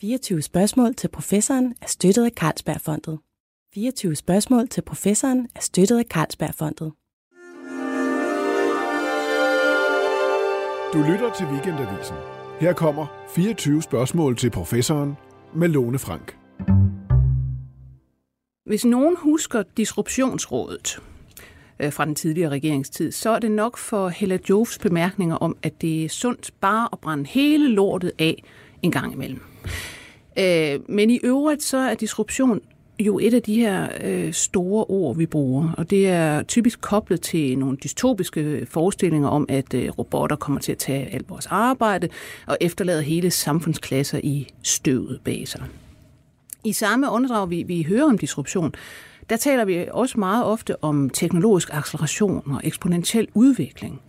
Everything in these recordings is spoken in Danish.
24 spørgsmål til professoren er støttet af Carlsbergfondet. 24 spørgsmål til professoren er støttet af Carlsbergfondet. Du lytter til Weekendavisen. Her kommer 24 spørgsmål til professoren med Lone Frank. Hvis nogen husker disruptionsrådet øh, fra den tidligere regeringstid, så er det nok for Hella Jofs bemærkninger om, at det er sundt bare at brænde hele lortet af en gang imellem. Øh, men i øvrigt så er disruption jo et af de her øh, store ord, vi bruger, og det er typisk koblet til nogle dystopiske forestillinger om, at øh, robotter kommer til at tage alt vores arbejde og efterlade hele samfundsklasser i støvet bag sig. I samme åndedrag, vi, vi hører om disruption, der taler vi også meget ofte om teknologisk acceleration og eksponentiel udvikling.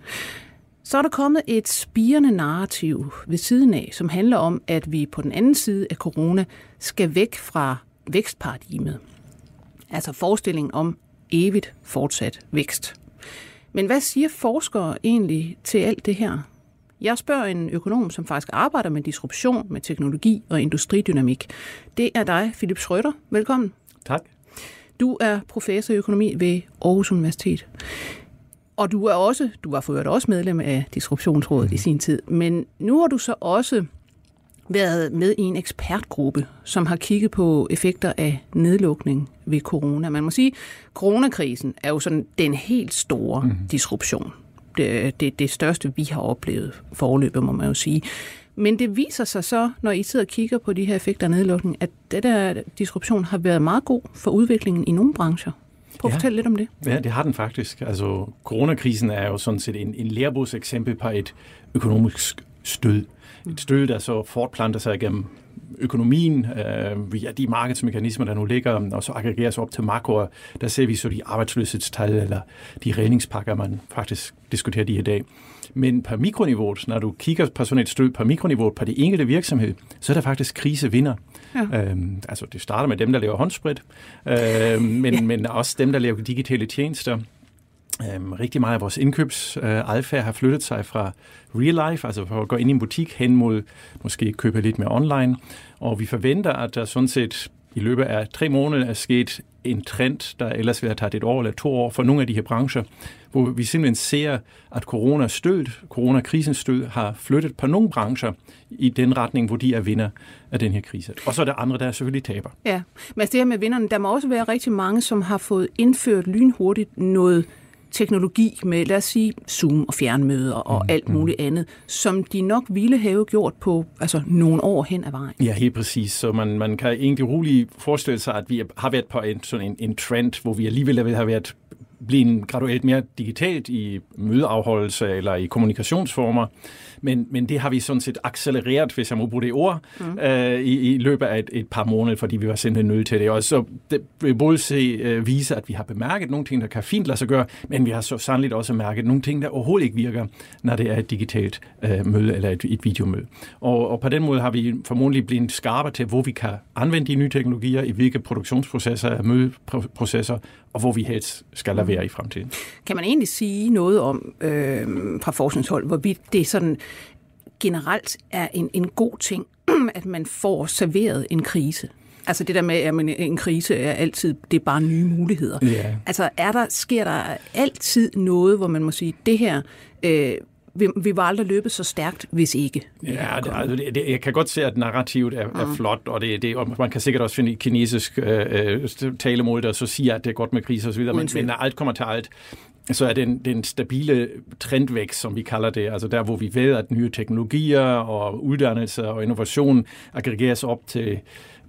Så er der kommet et spirende narrativ ved siden af, som handler om, at vi på den anden side af corona skal væk fra vækstparadigmet. Altså forestillingen om evigt fortsat vækst. Men hvad siger forskere egentlig til alt det her? Jeg spørger en økonom, som faktisk arbejder med disruption, med teknologi og industridynamik. Det er dig, Philip Schrøder. Velkommen. Tak. Du er professor i økonomi ved Aarhus Universitet. Og du er også, du var for også medlem af Disruptionsrådet mm. i sin tid, men nu har du så også været med i en ekspertgruppe, som har kigget på effekter af nedlukning ved corona. Man må sige, at coronakrisen er jo sådan den helt store mm. disruption. Det, det, det største, vi har oplevet forløbet, må man jo sige. Men det viser sig så, når I sidder og kigger på de her effekter af nedlukning, at det der disruption har været meget god for udviklingen i nogle brancher. Prøv at ja. fortælle lidt om det. Ja, det har den faktisk. Altså, coronakrisen er jo sådan set en, en lærbogseksempel på et økonomisk stød. Et stød, der så fortplanter sig gennem økonomien, øh, via de markedsmekanismer, der nu ligger, og så aggregeres op til makroer. Der ser vi så de arbejdsløshedstal, eller de redningspakker, man faktisk diskuterer de i dag. Men på mikroniveauet, når du kigger på sådan et stød på mikroniveauet på det enkelte virksomhed, så er der faktisk krisevinder. Ja. Øhm, altså det starter med dem, der laver håndsprit, øhm, men, ja. men også dem, der laver digitale tjenester. Øhm, rigtig meget af vores indkøbsadfærd øh, har flyttet sig fra real life, altså fra at gå ind i en butik, hen mod måske købe lidt mere online. Og vi forventer, at der sådan set i løbet af tre måneder er sket en trend, der ellers ville have taget et år eller to år for nogle af de her brancher, hvor vi simpelthen ser, at coronastød, coronakrisens stød har flyttet på nogle brancher i den retning, hvor de er vinder af den her krise. Og så er der andre, der selvfølgelig taber. Ja, men altså det her med vinderne, der må også være rigtig mange, som har fået indført lynhurtigt noget teknologi med, lad os sige, Zoom og fjernmøder og mm, alt mm. muligt andet, som de nok ville have gjort på altså, nogle år hen ad vejen. Ja, helt præcis. Så man, man kan egentlig roligt forestille sig, at vi har været på en, sådan en, en trend, hvor vi alligevel har været blive graduelt mere digitalt i mødeafholdelse eller i kommunikationsformer. Men, men det har vi sådan set accelereret, hvis jeg må bruge det ord, mm. øh, i, i løbet af et, et par måneder, fordi vi var simpelthen nødt til det. Og så det vil både se, øh, vise, at vi har bemærket nogle ting, der kan fint lade sig gøre, men vi har så sandelig også mærket nogle ting, der overhovedet ikke virker, når det er et digitalt øh, møde eller et, et videomøde. Og, og på den måde har vi formodentlig blevet skarpere til, hvor vi kan anvende de nye teknologier, i hvilke produktionsprocesser, mødeprocesser, og hvor vi helst skal lade være i fremtiden. Kan man egentlig sige noget om øh, fra forskningshold, hvorvidt det sådan generelt er en, en god ting, at man får serveret en krise? Altså det der med, at en krise er altid, det er bare nye muligheder. Yeah. Altså er der, sker der altid noget, hvor man må sige, det her øh, vi, vi var aldrig løbet så stærkt, hvis ikke. Ja, det, altså, det, det, jeg kan godt se, at narrativet er, er flot, og, det, det, og man kan sikkert også finde kinesisk øh, øh talemål, der så siger, at det er godt med kriser osv., men, men alt kommer til alt, så er den, den stabile trendvækst, som vi kalder det, altså der, hvor vi ved, at nye teknologier og uddannelse og innovation aggregeres op til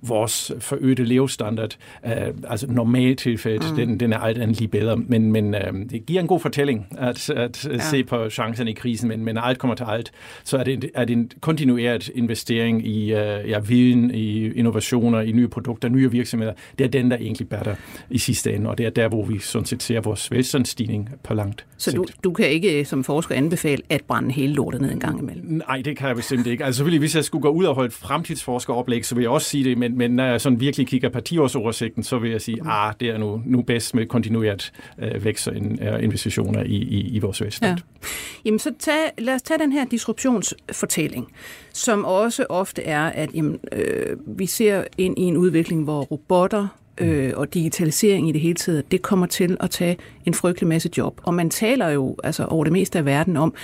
vores forøgede levestandard, øh, altså normalt tilfælde, mm. den, den er alt andet lige bedre. Men, men øh, det giver en god fortælling at, at ja. se på chancerne i krisen, men, men alt kommer til alt, så er det, er det en kontinueret investering i øh, ja, viden, i innovationer, i nye produkter, nye virksomheder. Det er den, der egentlig bærer i sidste ende, og det er der, hvor vi sådan set ser vores velstandsstigning på langt Så du, du kan ikke som forsker anbefale at brænde hele lortet ned en gang imellem? Nej, det kan jeg bestemt ikke. Altså selvfølgelig, hvis jeg skulle gå ud og holde et fremtidsforskeroplæg, så vil jeg også sige det, men men, men når jeg sådan virkelig kigger på 10-årsoversigten, så vil jeg sige, ah, det er nu, nu bedst med kontinueret øh, vækst og uh, investitioner i, i, i vores velstand. Ja. Jamen så tag, lad os tage den her disruptionsfortælling, som også ofte er, at jamen, øh, vi ser ind i en udvikling, hvor robotter øh, og digitalisering i det hele taget, det kommer til at tage en frygtelig masse job. Og man taler jo altså over det meste af verden om,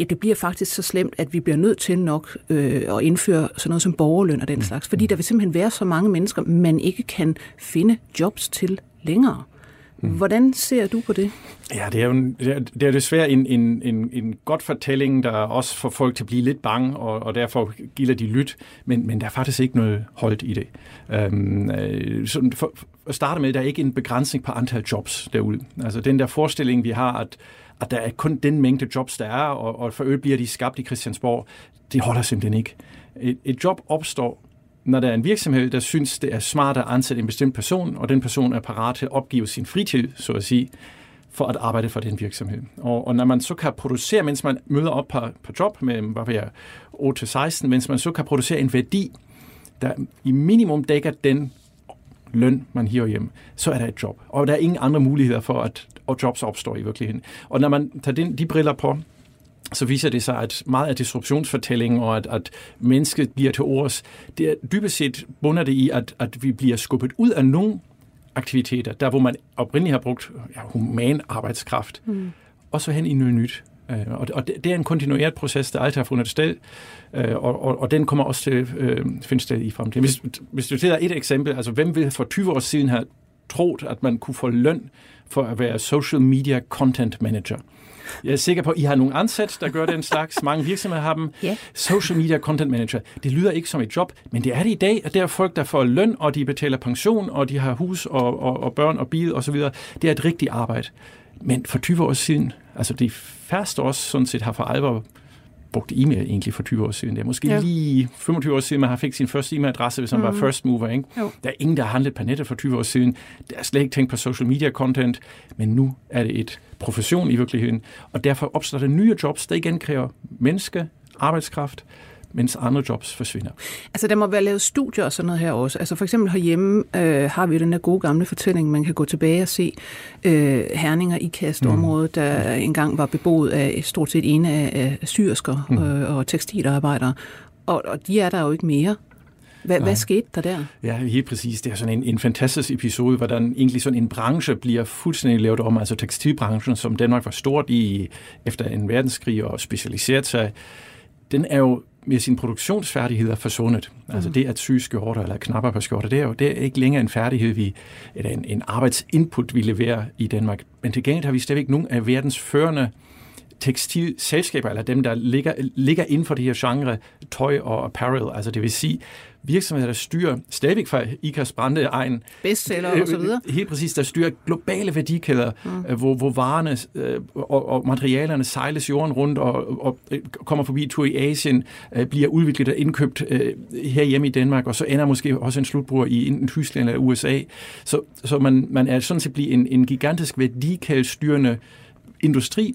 ja, det bliver faktisk så slemt, at vi bliver nødt til nok øh, at indføre sådan noget som borgerløn og den mm. slags, fordi der vil simpelthen være så mange mennesker, man ikke kan finde jobs til længere. Mm. Hvordan ser du på det? Ja, det er jo en, det er desværre en, en, en, en godt fortælling, der også får folk til at blive lidt bange, og, og derfor gilder de lyt, men, men der er faktisk ikke noget holdt i det. Øhm, øh, så for, for at starte med, der er ikke en begrænsning på antal jobs derude. Altså den der forestilling, vi har, at, at der er kun den mængde jobs, der er, og, og for øvrigt bliver de skabt i Christiansborg, det holder simpelthen ikke. Et, et job opstår når der er en virksomhed, der synes, det er smart at ansætte en bestemt person, og den person er parat til at opgive sin fritid, så at sige, for at arbejde for den virksomhed. Og, og når man så kan producere, mens man møder op på, på job med, hvad ved jeg, 8-16, mens man så kan producere en værdi, der i minimum dækker den løn, man hiver hjem, så er der et job. Og der er ingen andre muligheder for, at og jobs opstår i virkeligheden. Og når man tager den, de briller på, så viser det sig, at meget af disruptionsfortællingen og at, at mennesket bliver til ords, det er dybest set bunder det i, at, at vi bliver skubbet ud af nogle aktiviteter, der hvor man oprindeligt har brugt ja, human arbejdskraft, mm. og så hen i noget nyt. Øh, og, og det, er en kontinueret proces, der altid har fundet sted, øh, og, og, og den kommer også til at øh, finde sted i fremtiden. Hvis, hvis du tager et eksempel, altså hvem ville for 20 år siden have troet, at man kunne få løn for at være social media content manager? Jeg er sikker på, at I har nogle ansat, der gør den slags. Mange virksomheder har dem. Yeah. Social media content manager. Det lyder ikke som et job, men det er det i dag, at der er folk, der får løn, og de betaler pension, og de har hus og, og, og børn og bil osv. Det er et rigtigt arbejde. Men for 20 år siden, altså de færreste også sådan set har for alvor brugt e-mail egentlig for 20 år siden. Det er måske ja. lige 25 år siden, man har fik sin første e-mailadresse, hvis man mm. var first mover. Ikke? Der er ingen, der har handlet på nettet for 20 år siden. Der er slet ikke tænkt på social media content, men nu er det et profession i virkeligheden, og derfor opstår der nye jobs, der igen kræver menneske, arbejdskraft, mens andre jobs forsvinder. Altså, der må være lavet studier og sådan noget her også. Altså, for eksempel herhjemme øh, har vi den der gode gamle fortælling, man kan gå tilbage og se øh, herninger i kastområdet, mm. der engang var beboet af stort set ene af, af syrsker mm. øh, og tekstilarbejdere. Og, og de er der jo ikke mere. Hvad, hvad skete der der? Ja, helt præcis. Det er sådan en, en fantastisk episode, hvordan egentlig sådan en branche bliver fuldstændig lavet om, altså tekstilbranchen, som Danmark var stort i efter en verdenskrig og specialiseret sig, den er jo med sin produktionsfærdigheder forsvundet. Mm. Altså det at sy skjorter eller knapper på skjorter, det er jo det er ikke længere en færdighed, vi, eller en, en arbejdsinput, vi leverer i Danmark. Men til gengæld har vi stadigvæk nogle af verdens førende tekstilselskaber, eller dem, der ligger, ligger inden for det her genre, tøj og apparel. Altså det vil sige, virksomheder, der styrer stadigvæk fra Ikas Brande egen... Bestseller og så videre. Helt præcis, der styrer globale værdikæder, mm. Øh, hvor, hvor varerne øh, og, og materialerne sejles jorden rundt og, og øh, kommer forbi tur i Asien, bliver udviklet og indkøbt her hjemme i Danmark, og så ender måske også en slutbruger i enten Tyskland eller USA. Så, så man, man er sådan set blive en, en gigantisk værdikædestyrende industri,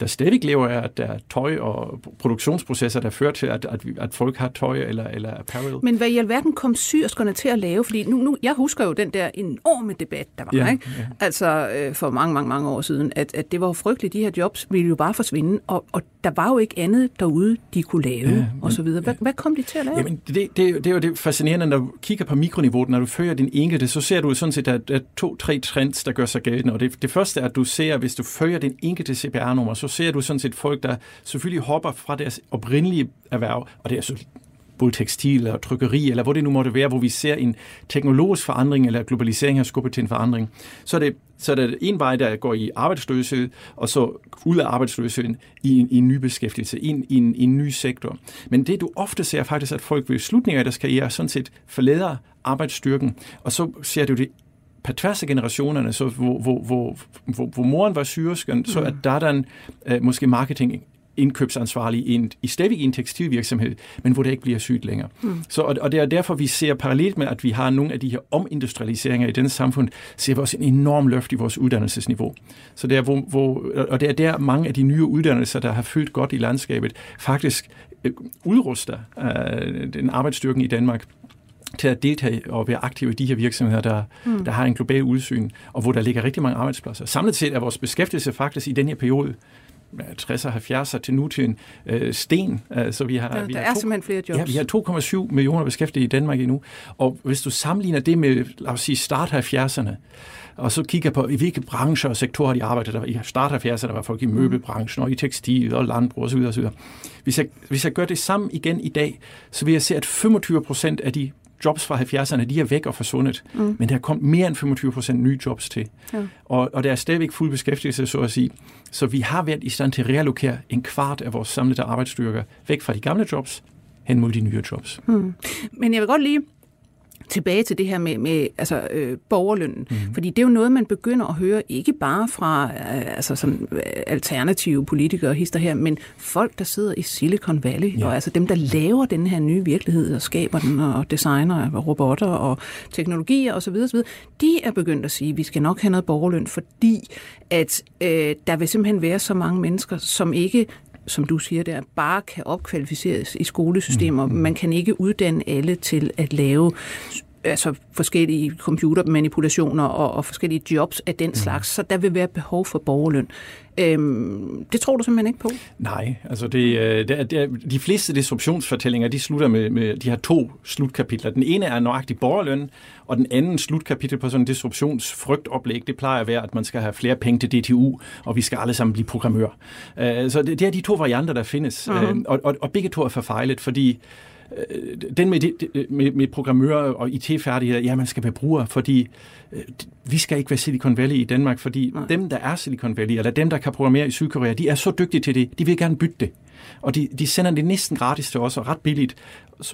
der stadig lever af, at der er tøj og produktionsprocesser, der fører til, at, at, at folk har tøj eller, eller apparel. Men hvad i alverden kom syrskerne til at lave? Fordi nu, nu, jeg husker jo den der enorme debat, der var, ja, ikke? Ja. altså øh, for mange, mange, mange år siden, at, at det var frygteligt, de her jobs ville jo bare forsvinde, og, og der var jo ikke andet derude, de kunne lave, ja, og så videre. Hvad, ja. hvad kom de til at lave? Jamen, det, det, det er jo det fascinerende, når du kigger på mikroniveauet, når du fører din enkelte, så ser du sådan set, at der er to-tre trends, der gør sig gældende. Og det, det første er, at du ser, hvis du fører din enkelte CPR-nummer, så ser du sådan set folk, der selvfølgelig hopper fra deres oprindelige erhverv, og det er så både tekstil og trykkeri, eller hvor det nu måtte være, hvor vi ser en teknologisk forandring eller globalisering har skubbet til en forandring, så er det, så er det en vej, der går i arbejdsløshed, og så ud af arbejdsløsheden i en, i en ny beskæftigelse, i en, i, en, i en ny sektor. Men det du ofte ser faktisk, at folk ved slutningen af deres karriere sådan set forlader arbejdsstyrken, og så ser du det på tværs af generationerne, så hvor, hvor, hvor, hvor, hvor moren var syresken, mm. så er der en, uh, måske marketing indkøbsansvarlig i, en, i stadigvæk i en tekstilvirksomhed, men hvor det ikke bliver sygt længere. Mm. Så, og, og det er derfor, vi ser parallelt med, at vi har nogle af de her omindustrialiseringer i denne samfund, ser vi også en enorm løft i vores uddannelsesniveau. Så det er, hvor, hvor, og det er der mange af de nye uddannelser, der har fyldt godt i landskabet, faktisk øh, udruster øh, den arbejdsstyrken i Danmark til at deltage og være aktive i de her virksomheder, der, mm. der har en global udsyn, og hvor der ligger rigtig mange arbejdspladser. Samlet set er vores beskæftigelse faktisk i den her periode 60'er, 70'er til nutiden øh, sten. Altså, vi har, ja, vi der har er to, simpelthen flere jobs. Ja, vi har 2,7 millioner beskæftigede i Danmark endnu. Og hvis du sammenligner det med, lad os sige, start 70'erne, og så kigger på, i hvilke brancher og sektorer de arbejder. Der var, I start 70'erne, der var folk i møbelbranchen, og i tekstil og landbrug osv. osv. Hvis jeg, hvis jeg gør det samme igen i dag, så vil jeg se, at 25 procent af de jobs fra 70'erne, de er væk og forsvundet. Mm. Men der er kommet mere end 25 procent nye jobs til. Ja. Og, og der er stadigvæk fuld beskæftigelse, så at sige. Så vi har været i stand til at reallokere en kvart af vores samlede arbejdsstyrker væk fra de gamle jobs hen mod de nye jobs. Mm. Men jeg vil godt lige tilbage til det her med, med altså, øh, borgerlønnen. Mm. Fordi det er jo noget, man begynder at høre, ikke bare fra øh, altså, sådan, øh, alternative politikere og hister her, men folk, der sidder i Silicon Valley, ja. og altså dem, der laver den her nye virkelighed, og skaber den, og designer og robotter og teknologier osv., osv., de er begyndt at sige, at vi skal nok have noget borgerløn, fordi at øh, der vil simpelthen være så mange mennesker, som ikke som du siger der, bare kan opkvalificeres i skolesystemer. Mm. Man kan ikke uddanne alle til at lave altså forskellige computermanipulationer og, og forskellige jobs af den mm. slags, så der vil være behov for borgerløn. Øhm, det tror du simpelthen ikke på? Nej, altså det, øh, det, det, de fleste disruptionsfortællinger, de slutter med, med de her to slutkapitler. Den ene er nøjagtig borgerløn, og den anden slutkapitel på sådan en disruptionsfrygtoplæg, det plejer at være, at man skal have flere penge til DTU, og vi skal alle sammen blive programmør. Uh, så det, det er de to varianter, der findes, uh-huh. uh, og, og, og begge to er forfejlet, fordi Øh, den med, med, med programmører og IT-færdigheder, ja, man skal være bruger, fordi øh, vi skal ikke være Silicon Valley i Danmark, fordi Nej. dem, der er Silicon Valley, eller dem, der kan programmere i Sydkorea, de er så dygtige til det, de vil gerne bytte det. Og de, de sender det næsten gratis til os, og ret billigt,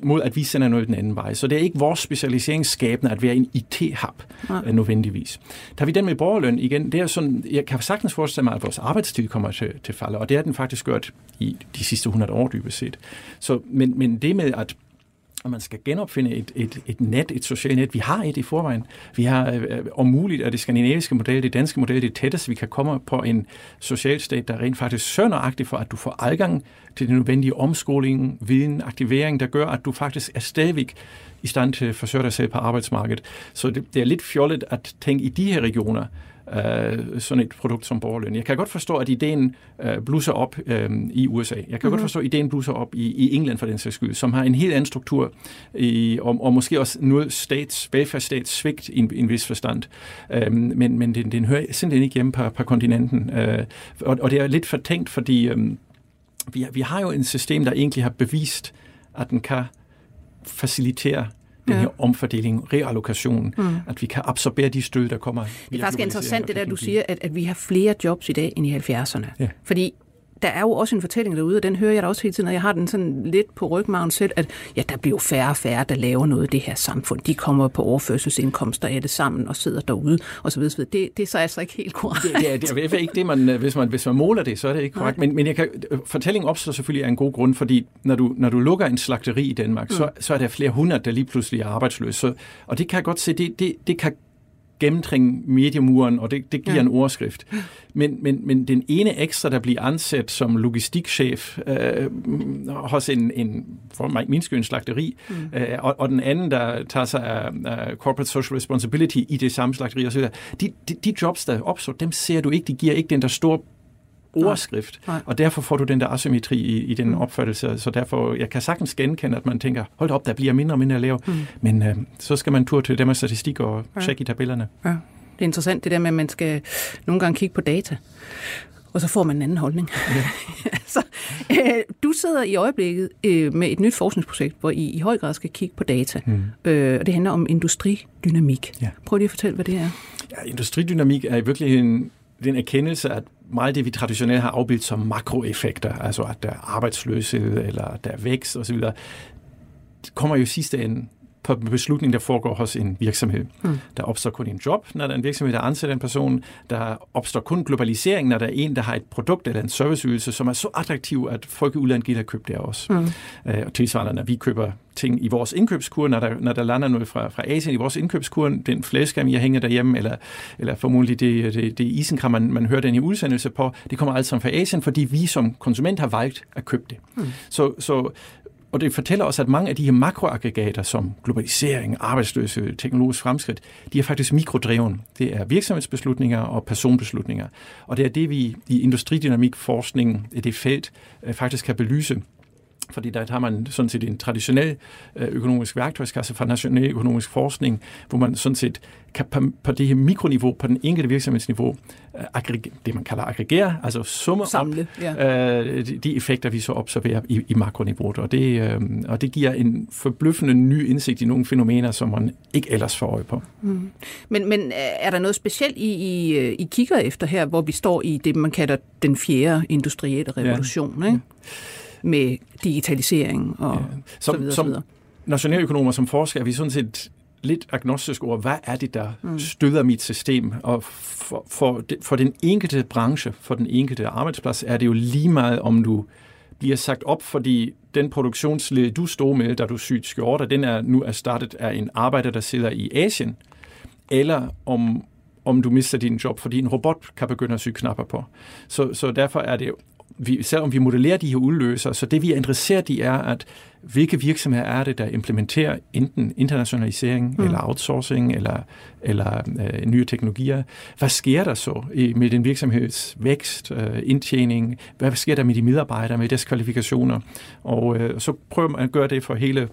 mod at vi sender noget den anden vej. Så det er ikke vores specialiseringsskabende at være en IT-hub ja. nødvendigvis. Der vi den med borgerløn igen, det er sådan, jeg kan sagtens forestille mig, at vores arbejdstid kommer til, til falde, og det har den faktisk gjort i de sidste 100 år dybest set. Så, men, men det med at og man skal genopfinde et, et, et net, et socialt net. Vi har et i forvejen. Vi har øh, øh om muligt at det skandinaviske model, det danske model, det tætteste, vi kan komme på en socialstat, der rent faktisk sønderagtigt for, at du får adgang til den nødvendige omskoling, viden, aktivering, der gør, at du faktisk er stadigvæk i stand til at forsørge dig selv på arbejdsmarkedet. Så det, det er lidt fjollet at tænke i de her regioner, øh, sådan et produkt som borgerløn. Jeg kan godt forstå, at ideen øh, blusser op øh, i USA. Jeg kan mm-hmm. godt forstå, at ideen blusser op i, i England for den sags skyld, som har en helt anden struktur i, og, og måske også noget stats, velfærdsstats svigt i en, en vis forstand. Øh, men men den, den hører simpelthen ikke hjemme på, på kontinenten. Øh, og, og det er lidt fortænkt, fordi øh, vi, vi har jo et system, der egentlig har bevist, at den kan facilitere den her omfordeling, reallokation, mm. at vi kan absorbere de stød, der kommer. Det er faktisk interessant, det der, du siger, at, at vi har flere jobs i dag end i 70'erne. Ja. Fordi der er jo også en fortælling derude, og den hører jeg da også hele tiden, og jeg har den sådan lidt på rygmagen selv, at ja, der bliver færre og færre, der laver noget i det her samfund. De kommer på overførselsindkomster af det sammen og sidder derude, og så videre. Det, det er så altså ikke helt korrekt. Det, det, er, det er ikke det, man, hvis, man, hvis man måler det, så er det ikke korrekt. Men, men jeg kan, fortællingen opstår selvfølgelig af en god grund, fordi når du, når du lukker en slagteri i Danmark, mm. så, så er der flere hundrede, der lige pludselig er arbejdsløse. Så, og det kan jeg godt se, det, det, det kan gennemtringe mediemuren, og det, det giver ja. en overskrift. Men, men, men den ene ekstra, der bliver ansat som logistikchef øh, hos en, en for min skyld, en slagteri, mm. øh, og, og den anden, der tager sig af, af corporate social responsibility i det samme slagteri osv., de, de, de jobs, der opstår, dem ser du ikke, de giver ikke den der store ordskrift, Nej. og derfor får du den der asymmetri i, i den mm. opfattelse. Så derfor, jeg kan sagtens genkende, at man tænker, hold op, der bliver mindre og mindre at lave, mm. men øh, så skal man tur til det med statistik og ja. tjekke i tabellerne. Ja. Det er interessant det der med, at man skal nogle gange kigge på data, og så får man en anden holdning. Ja. så, øh, du sidder i øjeblikket øh, med et nyt forskningsprojekt, hvor I i høj grad skal kigge på data, mm. øh, og det handler om industridynamik. Ja. Prøv lige at fortælle, hvad det er. Ja, industridynamik er i virkeligheden den erkendelse, at meget af det, vi traditionelt har afbildet som makroeffekter, altså at der er arbejdsløshed eller at der er vækst osv., kommer jo sidste ende på beslutning, der foregår hos en virksomhed. Mm. Der opstår kun en job, når der er en virksomhed, der ansætter en person. Der opstår kun globalisering, når der er en, der har et produkt eller en serviceydelse, som er så attraktiv, at folk i udlandet gider købe det også. Mm. Øh, og tilsvarende, når vi køber ting i vores indkøbskur, når der, når der lander noget fra, fra Asien i vores indkøbskur, den flæskam, jeg hænger derhjemme, eller, eller formodentlig det, det, det isenkram, man, man hører den i udsendelse på, det kommer alt sammen fra Asien, fordi vi som konsument har valgt at købe det. Mm. Så, så og det fortæller os, at mange af de her makroaggregater, som globalisering, arbejdsløshed, teknologisk fremskridt, de er faktisk mikrodreven. Det er virksomhedsbeslutninger og personbeslutninger. Og det er det, vi i industridynamikforskningen, i det felt, øh, faktisk kan belyse fordi der har man sådan set en traditionel øh, økonomisk værktøjskasse fra national økonomisk forskning, hvor man sådan set kan på, på det her mikroniveau, på den enkelte virksomhedsniveau, øh, det man kalder aggregere, altså summe Samle, op ja. øh, de, de effekter, vi så observerer i, i makroniveauet. Og det, øh, og det giver en forbløffende ny indsigt i nogle fænomener, som man ikke ellers får øje på. Mm. Men, men er der noget specielt, I, I, I kigger efter her, hvor vi står i det, man kalder den fjerde industrielle revolution? Ja. Ikke? Ja med digitalisering og ja. som, så videre. Som nationaløkonomer, som forsker, er vi sådan set lidt agnostisk over, hvad er det, der mm. støder mit system? Og for, for, for den enkelte branche, for den enkelte arbejdsplads, er det jo lige meget, om du bliver sagt op, fordi den produktionsled, du stod med, da du syede skjorter, den er nu erstattet af en arbejder, der sidder i Asien, eller om, om du mister din job, fordi en robot kan begynde at sy knapper på. Så, så derfor er det vi, selvom vi modellerer de her udløser, så det vi er interesseret i er, at hvilke virksomheder er det, der implementerer enten internationalisering, mm. eller outsourcing, eller, eller øh, nye teknologier. Hvad sker der så med den virksomheds vækst, øh, indtjening? Hvad sker der med de medarbejdere, med deres kvalifikationer? Og øh, så prøver man at gøre det for hele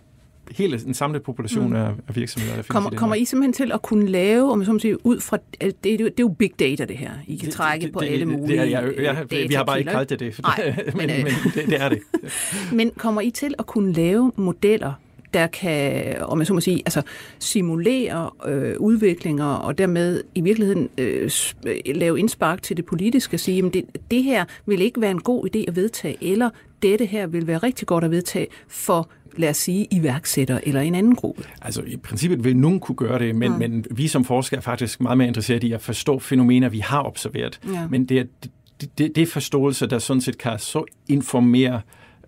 hele en samlet population mm. af, af virksomheder, der kommer, kommer I simpelthen til at kunne lave, om jeg sige, ud fra, det, er, det er jo big data det her, I kan det, trække det, på det, alle mulige det, er, jeg, jeg, jeg, Vi har bare ikke kaldt det det, Nej, men, men, men det, det er det. men kommer I til at kunne lave modeller, der kan, om jeg så må sige, altså simulere øh, udviklinger og dermed i virkeligheden øh, lave indspark til det politiske og sige, at det, det her vil ikke være en god idé at vedtage, eller dette her vil være rigtig godt at vedtage for lad os sige, iværksætter eller en anden gruppe? Altså i princippet vil nogen kunne gøre det, men, mm. men vi som forskere er faktisk meget mere interesseret i at forstå fænomener, vi har observeret. Ja. Men det er det, det, det forståelse, der sådan set kan så informere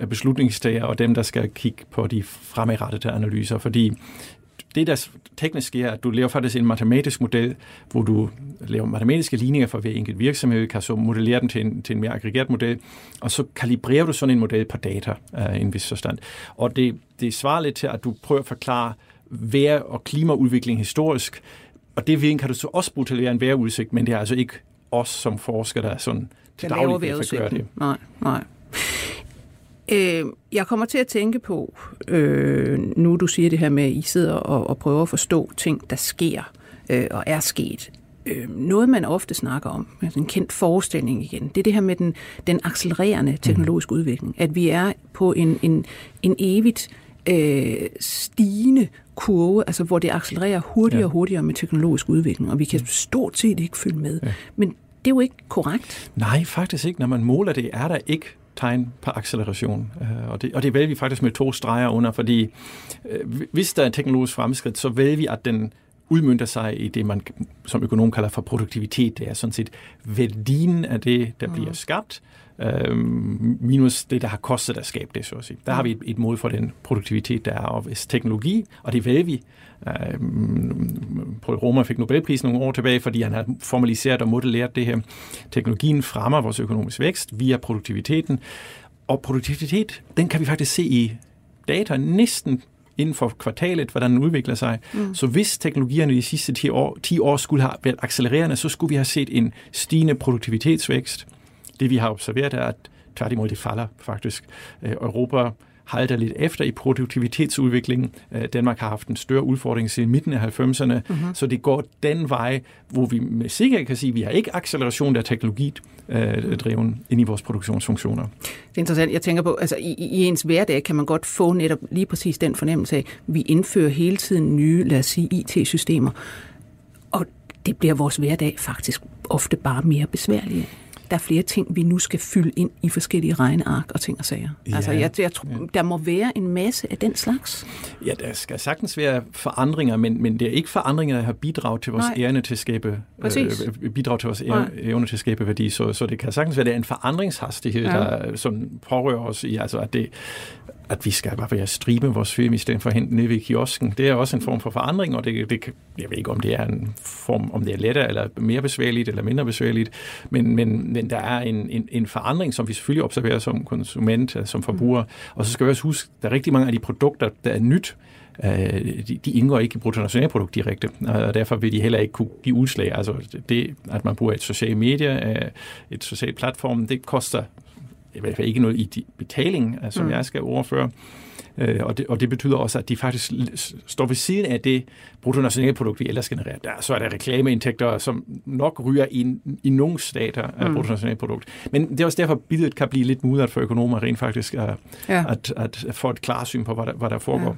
beslutningstager og dem, der skal kigge på de fremadrettede analyser, fordi det, der teknisk sker, at du laver faktisk en matematisk model, hvor du laver matematiske ligninger for hver enkelt virksomhed, kan så modellere den til en, til en mere aggregeret model, og så kalibrerer du sådan en model på data uh, i en vis forstand. Og det, det svarer lidt til, at du prøver at forklare vejr- og klimaudvikling historisk, og det viden kan du så også bruge til at lære en vejrudsigt, men det er altså ikke os som forskere, der er sådan til daglig kan gøre det. Nej, nej. Øh, jeg kommer til at tænke på, øh, nu du siger det her med, at I sidder og, og prøver at forstå ting, der sker øh, og er sket. Øh, noget, man ofte snakker om, altså en kendt forestilling igen, det er det her med den, den accelererende teknologiske mm. udvikling. At vi er på en, en, en evigt øh, stigende kurve, altså hvor det accelererer hurtigere ja. og hurtigere med teknologisk udvikling, og vi kan mm. stort set ikke følge med. Ja. Men det er jo ikke korrekt. Nej, faktisk ikke. Når man måler det, er der ikke tegn på acceleration. Øh, og det, og det vælger vi faktisk med to streger under, fordi øh, hvis der er teknologisk fremskridt, så vælger vi, at den udmyndter sig i det, man som økonom kalder for produktivitet. Det er sådan set værdien af det, der mm. bliver skabt, øh, minus det, der har kostet at skabe det, så at sige. Der har vi et, et mål for den produktivitet, der er, og hvis teknologi, og det vælger vi, Øh, Paul Romer fik Nobelprisen nogle år tilbage, fordi han har formaliseret og modelleret det her. Teknologien fremmer vores økonomisk vækst via produktiviteten, og produktivitet, den kan vi faktisk se i data næsten inden for kvartalet, hvordan den udvikler sig. Mm. Så hvis teknologierne de sidste 10 år, 10 år skulle have været accelererende, så skulle vi have set en stigende produktivitetsvækst. Det vi har observeret er, at tværtimod det falder faktisk. Øh, Europa halter lidt efter i produktivitetsudviklingen. Øh, Danmark har haft en større udfordring siden midten af 90'erne, mm-hmm. så det går den vej, hvor vi med sikkerhed kan sige, at vi har ikke acceleration der teknologi øh, dreven ind i vores produktionsfunktioner. Det er interessant. Jeg tænker på, altså i, i ens hverdag kan man godt få netop lige præcis den fornemmelse af, at vi indfører hele tiden nye, lad os sige, IT-systemer, og det bliver vores hverdag faktisk ofte bare mere besværlige der er flere ting, vi nu skal fylde ind i forskellige regneark og ting og sager. Ja, altså, jeg, jeg tror, ja. der må være en masse af den slags. Ja, der skal sagtens være forandringer, men, men det er ikke forandringer, der har bidraget til vores ærne til at skabe, øh, bidrag til vores evne til at skabe værdi. Så, så det kan sagtens være, at det er en forandringshastighed, ja. der som pårører os i, altså at det at vi skal bare stribe vores film i stedet for at hente ned ved kiosken. Det er også en form for forandring, og det, det jeg ved ikke, om det er en form, om det er lettere eller mere besværligt eller mindre besværligt, men, men, men der er en, en, en forandring, som vi selvfølgelig observerer som konsument, øh, som forbruger. Og så skal vi også huske, der er rigtig mange af de produkter, der er nyt, øh, de, de indgår ikke i bruttonationalprodukt direkte, og derfor vil de heller ikke kunne give udslag. Altså det, at man bruger et socialt medie, et socialt platform, det koster i hvert fald ikke noget i betaling, øh, som mm. jeg skal overføre. Øh, og, det, og det betyder også, at de faktisk står ved siden af det bruttonationalprodukt, vi ellers genererer. Der, så er der reklameindtægter, som nok ryger i, i nogle stater af mm. bruttonationalprodukt. Men det er også derfor, billedet kan blive lidt mudret for økonomer rent faktisk, at, ja. at, at få et klart syn på, hvad der, hvad der foregår. Ja.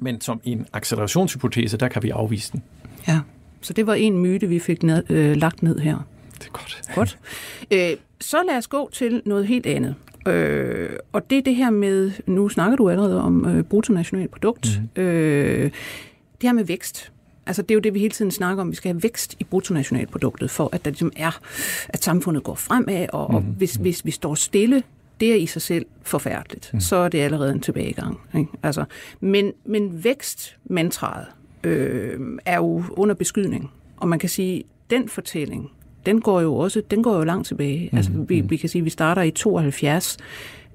Men som en accelerationshypotese, der kan vi afvise den. Ja, så det var en myte, vi fik ned, øh, lagt ned her. Det er godt. Godt. Øh, så lad os gå til noget helt andet. Øh, og det er det her med, nu snakker du allerede om øh, bruttonationalprodukt, mm. øh, det her med vækst. Altså det er jo det, vi hele tiden snakker om. Vi skal have vækst i bruttonationalproduktet, for at der ligesom er, at samfundet går fremad, og, mm. og hvis, hvis vi står stille, det er i sig selv forfærdeligt. Mm. Så er det allerede en tilbagegang. Ikke? Altså, men, men vækstmantraet øh, er jo under beskydning. Og man kan sige, den fortælling, den går jo også den går jo langt tilbage. Mm. Altså, vi, vi kan sige, at vi starter i 72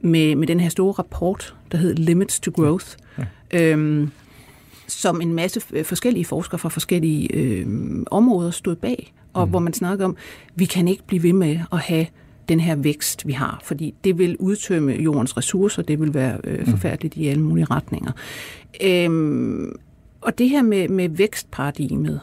med, med den her store rapport, der hedder Limits to Growth, ja. øhm, som en masse forskellige forskere fra forskellige øh, områder stod bag, og mm. hvor man snakkede om, vi kan ikke blive ved med at have den her vækst, vi har, fordi det vil udtømme jordens ressourcer, det vil være øh, mhm. forfærdeligt i alle mulige retninger. Øhm, og det her med, med vækstparadigmet,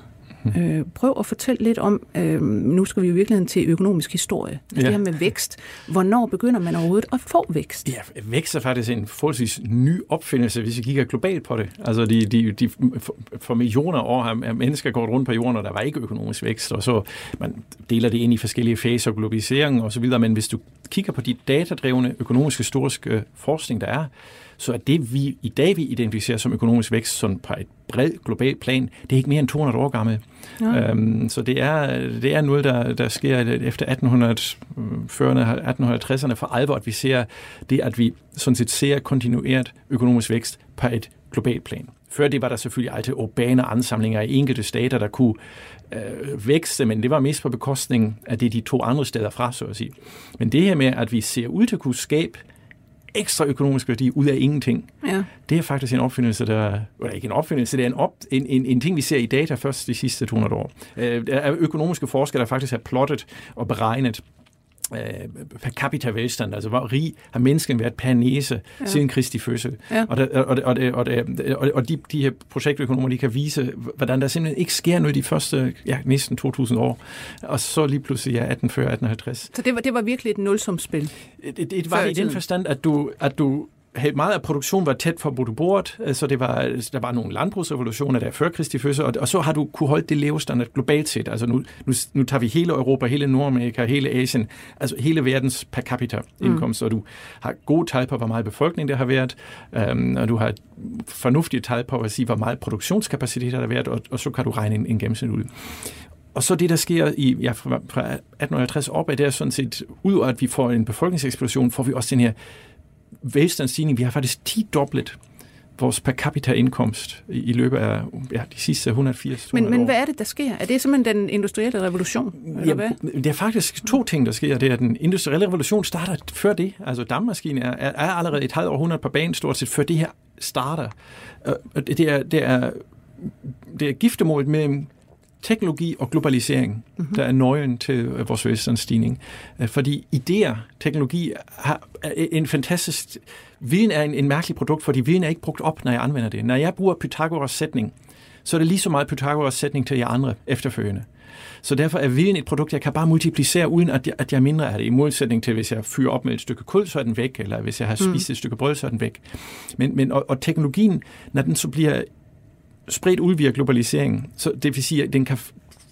Øh, prøv at fortælle lidt om, øh, nu skal vi jo virkelig til økonomisk historie, ja. det her med vækst. Hvornår begynder man overhovedet at få vækst? Ja, vækst er faktisk en forholdsvis ny opfindelse, hvis vi kigger globalt på det. Altså de, de, de, for millioner år har mennesker gået rundt på jorden, og der var ikke økonomisk vækst, og så man deler det ind i forskellige faser, globalisering og så videre, men hvis du kigger på de datadrevne økonomiske historiske forskning, der er, så er det, vi i dag vi identificerer som økonomisk vækst sådan på et bredt globalt plan, det er ikke mere end 200 år gammelt. Ja. Øhm, så det er, det er noget, der, der sker efter 1840'erne, 1860'erne for alvor, at vi ser det, at vi sådan set ser kontinueret økonomisk vækst på et globalt plan. Før det var der selvfølgelig altid urbane ansamlinger i enkelte stater, der kunne øh, vækste, men det var mest på bekostning af det, de to andre steder fra, så at sige. Men det her med, at vi ser ud til at kunne skabe ekstra økonomisk værdi ud af ingenting. Ja. Det er faktisk en opfindelse, der... Eller ikke en opfindelse, det er en, op, en, en, en ting, vi ser i data først de sidste 200 år. Øh, der er økonomiske forskere, der faktisk har plottet og beregnet per capita velstand, altså hvor rig har mennesken været per næse ja. siden Kristi fødsel. Ja. Og, der, og, og, og, de, de her projektøkonomer, de kan vise, hvordan der simpelthen ikke sker noget de første ja, næsten 2000 år, og så lige pludselig ja, 1840, 1850. Så det var, det var virkelig et nulsumspil? Det, det, det var i den forstand, at du, at du meget af produktionen var tæt på bordet, så det var, der var nogle landbrugsrevolutioner der før Kristi fødsel, og, og så har du kunne holde det levestandard globalt set. Altså nu, nu, nu tager vi hele Europa, hele Nordamerika, hele Asien, altså hele verdens per capita indkomst, mm. og du har gode tal på, hvor meget befolkning der har været, um, og du har fornuftige tal på at sige, hvor meget produktionskapacitet der har været, og, og så kan du regne en, en gennemsnit ud. Og så det, der sker i, ja, fra, fra 1850 op, er det er sådan set, ud af at vi får en befolkningseksplosion, får vi også den her velstandsstigning. Vi har faktisk 10 doblet vores per capita indkomst i, i løbet af ja, de sidste 180 men, men hvad er det, der sker? Er det simpelthen den industrielle revolution? Eller ja, hvad? Det er faktisk to ting, der sker. Det er, at den industrielle revolution starter før det. Altså dampmaskinen er, er, er allerede et halvt århundrede på banen stort set, før det her starter. Det er, det er, det er giftemålet mellem teknologi og globalisering, mm-hmm. der er nøglen til øh, vores velstandsstigning. Øh, fordi idéer, teknologi har en fantastisk... Viden er en, en mærkelig produkt, fordi viden er ikke brugt op, når jeg anvender det. Når jeg bruger Pythagoras sætning, så er det lige så meget Pythagoras sætning til jer andre efterfølgende. Så derfor er viden et produkt, jeg kan bare multiplicere, uden at jeg, at jeg er mindre af det. I modsætning til, hvis jeg fyrer op med et stykke kul, så er den væk, eller hvis jeg har mm. spist mm. et stykke brød, så er den væk. Men, men, og, og teknologien, når den så bliver spredt ud via globaliseringen. Så det vil sige, at den kan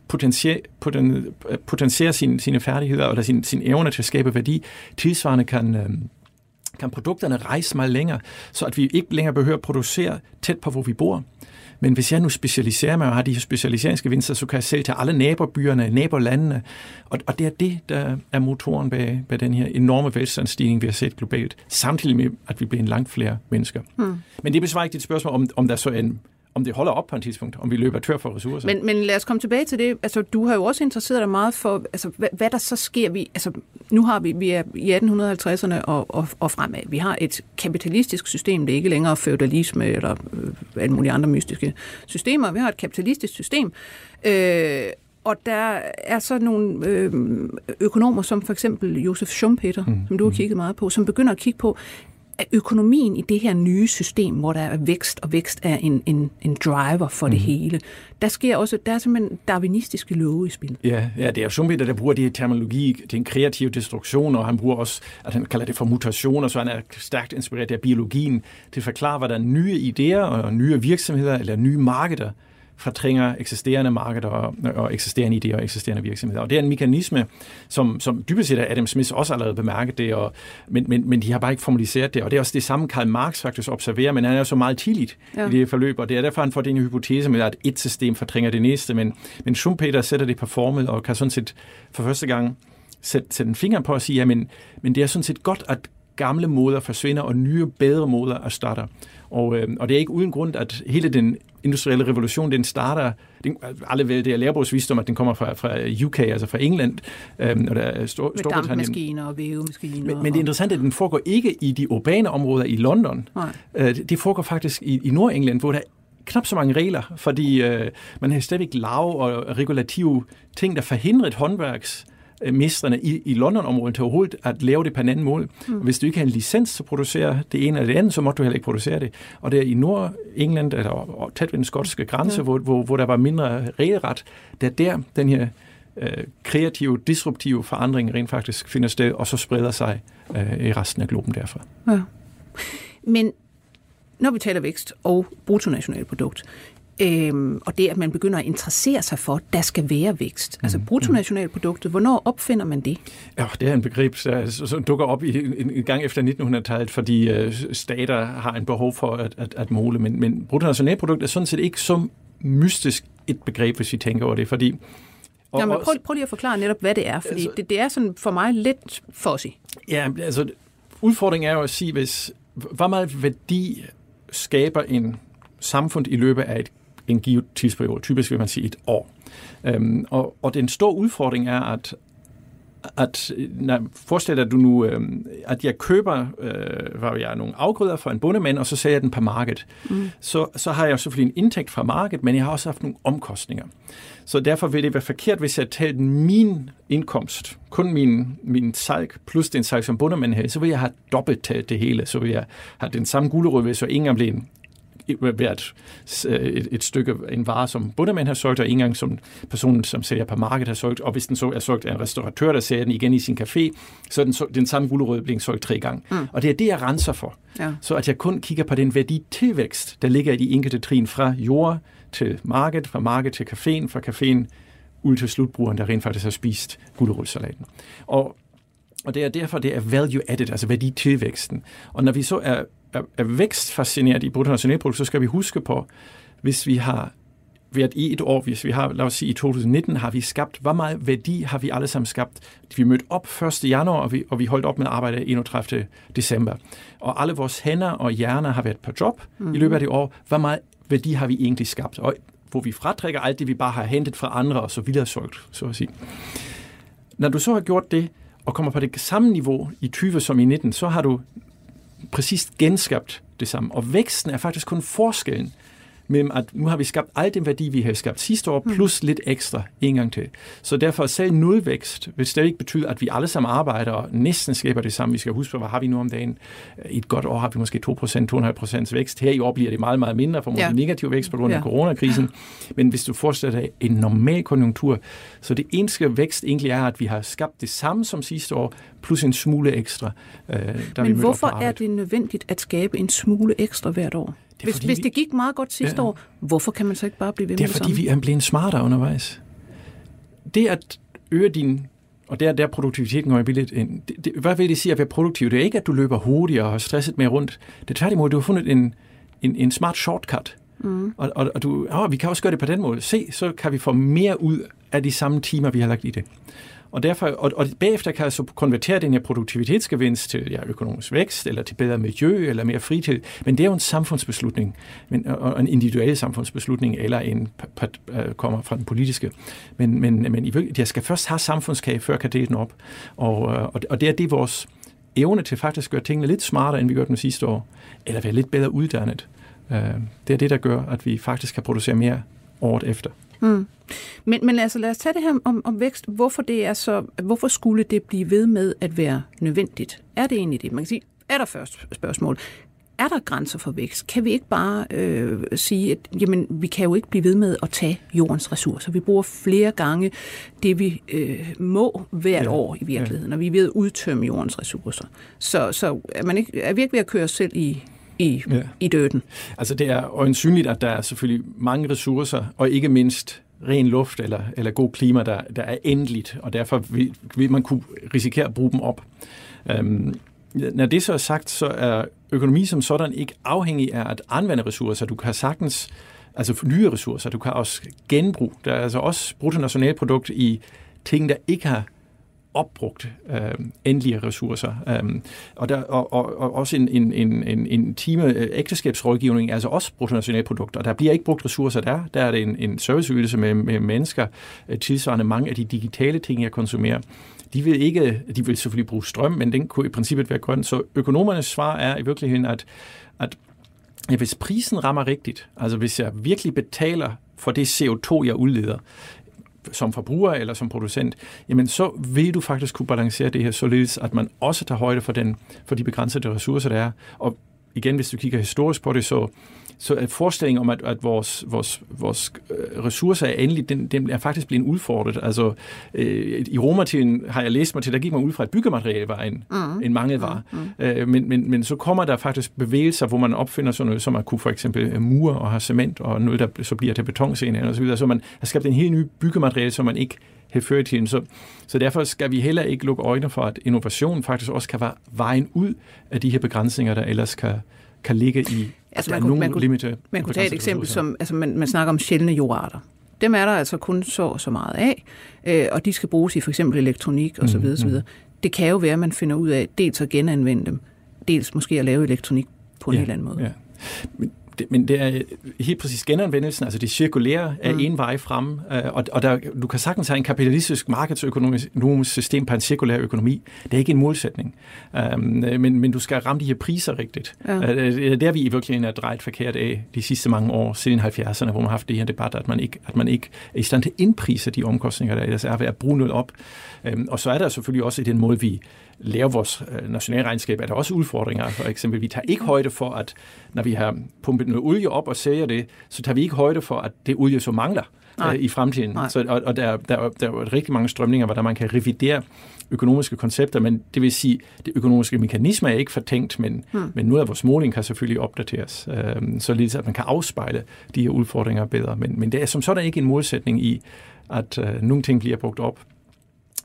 potentiere, poten, potentiere sine, sine færdigheder eller sine, sine evner til at skabe værdi. Tilsvarende kan, øh, kan produkterne rejse meget længere, så at vi ikke længere behøver at producere tæt på, hvor vi bor. Men hvis jeg nu specialiserer mig og har de her specialiseringsgevinster, så kan jeg sælge til alle nabobyerne, nabolandene. Og, og det er det, der er motoren bag, bag den her enorme velstandsstigning, vi har set globalt, samtidig med, at vi bliver en langt flere mennesker. Hmm. Men det besvarer ikke dit spørgsmål, om, om der så er en om det holder op på et tidspunkt, om vi løber tør for ressourcer. Men, men lad os komme tilbage til det. Altså, du har jo også interesseret dig meget for, altså, hvad, hvad der så sker. Vi, altså, nu har vi, vi er i 1850'erne og, og, og fremad. Vi har et kapitalistisk system. Det er ikke længere feudalisme eller øh, alle mulige andre mystiske systemer. Vi har et kapitalistisk system. Øh, og der er så nogle øh, økonomer, som for eksempel Josef Schumpeter, mm. som du har mm. kigget meget på, som begynder at kigge på, at økonomien i det her nye system, hvor der er vækst, og vækst er en, en, en driver for mm. det mhm. hele, der sker også, der er simpelthen darwinistiske love i spil. Ja, ja det er Schumpeter, der bruger det her terminologi til en kreativ destruktion, og han bruger også, at han kalder det for mutationer, så han er stærkt inspireret af biologien til at forklare, hvad der er nye idéer og nye virksomheder eller nye markeder, fortrænger eksisterende markeder og, og eksisterende idéer og eksisterende virksomheder. Og det er en mekanisme, som, som dybest set Adam Smith også allerede bemærket det, og, men, men, men de har bare ikke formaliseret det. Og det er også det samme, Karl Marx faktisk observerer, men han er jo så meget tidligt ja. i det forløb, og det er derfor, han får den hypotese med, at et system fortrænger det næste. Men, men Schumpeter sætter det på formel og kan sådan set for første gang sætte, sætte en finger på at sige, ja, men, men det er sådan set godt, at gamle måder forsvinder, og nye, bedre måder er starter. Og, øh, og det er ikke uden grund, at hele den industrielle revolution, den starter, den, alle ved, det er lærebogsvisdom, at den kommer fra, fra UK, altså fra England, øhm, og der er stor, Med dampmaskiner og vævemaskiner. Men, men det interessante er, at den foregår ikke i de urbane områder i London. Nej. Øh, det foregår faktisk i, i Nordengland, hvor der knap så mange regler, fordi øh, man har stadigvæk lav og regulative ting, der forhindrer et håndværks Øh, mestrene i, i London-området til overhovedet at lave det på en anden måde. Mm. Hvis du ikke har en licens til at producere det ene eller det andet, så må du heller ikke producere det. Og det er i Nord-England, eller tæt ved den skotske grænse, ja. hvor, hvor, hvor der var mindre regelret, det er der den her øh, kreative, disruptive forandring rent faktisk finder sted, og så spreder sig øh, i resten af globen derfra. Ja. Men når vi taler vækst og bruttonationalprodukt, Øhm, og det, at man begynder at interessere sig for, at der skal være vækst. Altså mm. bruttonationalproduktet, hvornår opfinder man det? Ja, det er en begreb, så dukker op i en, en gang efter 1900-tallet, fordi øh, stater har en behov for at, at, at måle. Men, men bruttonationalprodukt er sådan set ikke så mystisk et begreb, hvis vi tænker over det, fordi og, Jamen, prøv, prøv lige at forklare netop, hvad det er, fordi altså, det, det er sådan for mig lidt fuzzy. Ja, altså udfordringen er jo at sige, hvis, hvor meget værdi skaber en samfund i løbet af et en givet tidsperiode, typisk vil man sige et år. Øhm, og, og den store udfordring er, at at når, forestil dig, at du nu, øh, at jeg køber øh, hvad jeg, nogle afgrøder fra en bondemand, og så sælger jeg den på markedet. Mm. Så, så har jeg selvfølgelig en indtægt fra markedet, men jeg har også haft nogle omkostninger. Så derfor vil det være forkert, hvis jeg tager min indkomst, kun min, min salg, plus den salg, som bondemand havde, så vil jeg have dobbelt taget det hele. Så vil jeg have den samme gulerod, hvis jeg ikke engang blev hvert øh, et, et stykke, en vare, som bundemænd har solgt, og ikke engang som personen, som sælger på markedet, har solgt. Og hvis den så er solgt af en restauratør, der sælger den igen i sin café, så er den, den samme gulerod blevet solgt tre gange. Mm. Og det er det, jeg renser for. Ja. Så at jeg kun kigger på den værdi tilvækst, der ligger i de enkelte trin fra jord til marked, fra marked til caféen, fra caféen ud til slutbrugeren, der rent faktisk har spist gulerodssalaten. Og og det er derfor, det er value added, altså værdi tilvæksten. Og når vi så er er, er vækstfascineret i bruttonationalprodukt, så skal vi huske på, hvis vi har været i et år, hvis vi har, lad os sige i 2019, har vi skabt, hvor meget værdi har vi alle sammen skabt? Vi mødte op 1. januar, og vi, og vi holdt op med at arbejde 31. december. Og alle vores hænder og hjerner har været på job mm. i løbet af det år. Hvor meget værdi har vi egentlig skabt? Og hvor vi fratrækker alt det, vi bare har hentet fra andre og så videre solgt, så at sige. Når du så har gjort det, og kommer på det samme niveau i 20 som i 19, så har du præcis genskabt det samme. Og væksten er faktisk kun forskellen mellem, at nu har vi skabt al den værdi, vi har skabt sidste år, mm. plus lidt ekstra en gang til. Så derfor selv nulvækst vil stadig betyde, at vi alle sammen arbejder og næsten skaber det samme. Vi skal huske på, hvad har vi nu om dagen? I et godt år har vi måske 2%, 2,5% vækst. Her i år bliver det meget, meget mindre, for ja. negativ vækst på grund af ja. coronakrisen. Men hvis du forestiller dig en normal konjunktur, så det eneste vækst egentlig er, at vi har skabt det samme som sidste år, plus en smule ekstra. Øh, der Men hvorfor er det nødvendigt at skabe en smule ekstra hvert år? Det hvis, fordi, hvis det gik meget godt sidste ja. år, hvorfor kan man så ikke bare blive ved med det Det er fordi, vi er blevet smartere undervejs. Det at øge din og der, der produktiviteten går i billedet ind. Det, det, hvad vil det sige at være produktiv? Det er ikke, at du løber hurtigere og har stresset mere rundt. Det er tværtimod, du har fundet en, en, en smart shortcut. Mm. Og, og, og du, åh, vi kan også gøre det på den måde. Se, så kan vi få mere ud af de samme timer, vi har lagt i det. Og, derfor, og, og bagefter kan jeg så konvertere den her produktivitetsgevinst til ja, økonomisk vækst, eller til bedre miljø, eller mere fritid. Men det er jo en samfundsbeslutning, men, og en individuel samfundsbeslutning, eller en øh, kommer fra den politiske. Men, men, men jeg skal først have samfundskage, før jeg kan dele den op. Og, øh, og, og det er det vores evne til faktisk at gøre tingene lidt smartere, end vi gjorde dem sidste år, eller være lidt bedre uddannet. Øh, det er det, der gør, at vi faktisk kan producere mere året efter. Mm. Men, men altså, lad os tage det her om, om vækst. Hvorfor, det er så, hvorfor skulle det blive ved med at være nødvendigt? Er det egentlig det? Man kan sige, er der først spørgsmål. Er der grænser for vækst? Kan vi ikke bare øh, sige, at jamen, vi kan jo ikke blive ved med at tage jordens ressourcer? Vi bruger flere gange det, vi øh, må hvert ja. år i virkeligheden, ja. og vi er ved at udtømme jordens ressourcer. Så, så er, man ikke, er vi ikke ved at køre os selv i, i, ja. i døden. Altså det er øjensynligt, at der er selvfølgelig mange ressourcer, og ikke mindst ren luft eller, eller god klima, der, der er endeligt, og derfor vil, vil man kunne risikere at bruge dem op. Øhm, når det så er sagt, så er økonomi som sådan ikke afhængig af at anvende ressourcer. Du kan sagtens altså nye ressourcer, du kan også genbrug. Der er altså også bruttonationalprodukt i ting, der ikke har opbrugt øh, endelige ressourcer. Øh, og, der, og, og, og også en, en, en, en time øh, ægteskabsrådgivning er altså også bruttonationalprodukt, og der bliver ikke brugt ressourcer der. Der er det en, en serviceydelse med, med mennesker, øh, tilsvarende mange af de digitale ting, jeg konsumerer. De vil, ikke, de vil selvfølgelig bruge strøm, men den kunne i princippet være grøn. Så økonomernes svar er i virkeligheden, at, at ja, hvis prisen rammer rigtigt, altså hvis jeg virkelig betaler for det CO2, jeg udleder, som forbruger eller som producent, jamen så vil du faktisk kunne balancere det her således, at man også tager højde for, den, for de begrænsede ressourcer, der er. Og igen, hvis du kigger historisk på det, så så er forestillingen om, at, at vores, vores, vores øh, ressourcer er endelige, den, den er faktisk blevet udfordret. Altså, øh, I romertiden har jeg læst mig til, der gik man ud fra, at byggemateriale var en, mm. en mangelvare. Mm. Mm. Øh, men, men, men så kommer der faktisk bevægelser, hvor man opfinder sådan noget, som at kunne for eksempel øh, mure og have cement, og noget, der så bliver til betonscener og så videre. Så man har skabt en helt ny byggemateriale, som man ikke havde før i tiden. Så, så derfor skal vi heller ikke lukke øjnene for, at innovation faktisk også kan være vejen ud af de her begrænsninger, der ellers kan, kan ligge i altså, man, kunne, man, kunne, man kunne tage et eksempel, som altså, man, man snakker om sjældne jordarter. Dem er der altså kun så så meget af, øh, og de skal bruges i for eksempel elektronik osv. Mm, mm. Det kan jo være, at man finder ud af dels at genanvende dem, dels måske at lave elektronik på en ja, helt anden måde. Ja. Men det, men det er helt præcis genanvendelsen, altså det cirkulære er mm. en vej frem, øh, og, og der, du kan sagtens have en kapitalistisk markedsøkonomisk system på en cirkulær økonomi. Det er ikke en målsætning, um, men, men du skal ramme de her priser rigtigt. Ja. Uh, er der, vi i virkeligheden er drejet forkert af de sidste mange år, siden 70'erne, hvor man har haft det her debat, at man ikke, at man ikke er i stand til at indprise de omkostninger, der ellers er ved at bruge noget op. Um, og så er der selvfølgelig også i den måde, vi laver vores øh, nationalregnskab, er der også udfordringer. For eksempel, vi tager ikke højde for, at når vi har pumpet noget olie op og sælger det, så tager vi ikke højde for, at det olie så mangler øh, i fremtiden. Så, og og der, der, der er rigtig mange strømninger, hvor der man kan revidere økonomiske koncepter, men det vil sige, det økonomiske mekanismer er ikke fortænkt, men, hmm. men noget af vores måling kan selvfølgelig opdateres, øh, således at man kan afspejle de her udfordringer bedre. Men, men det er som sådan ikke en målsætning i, at øh, nogle ting bliver brugt op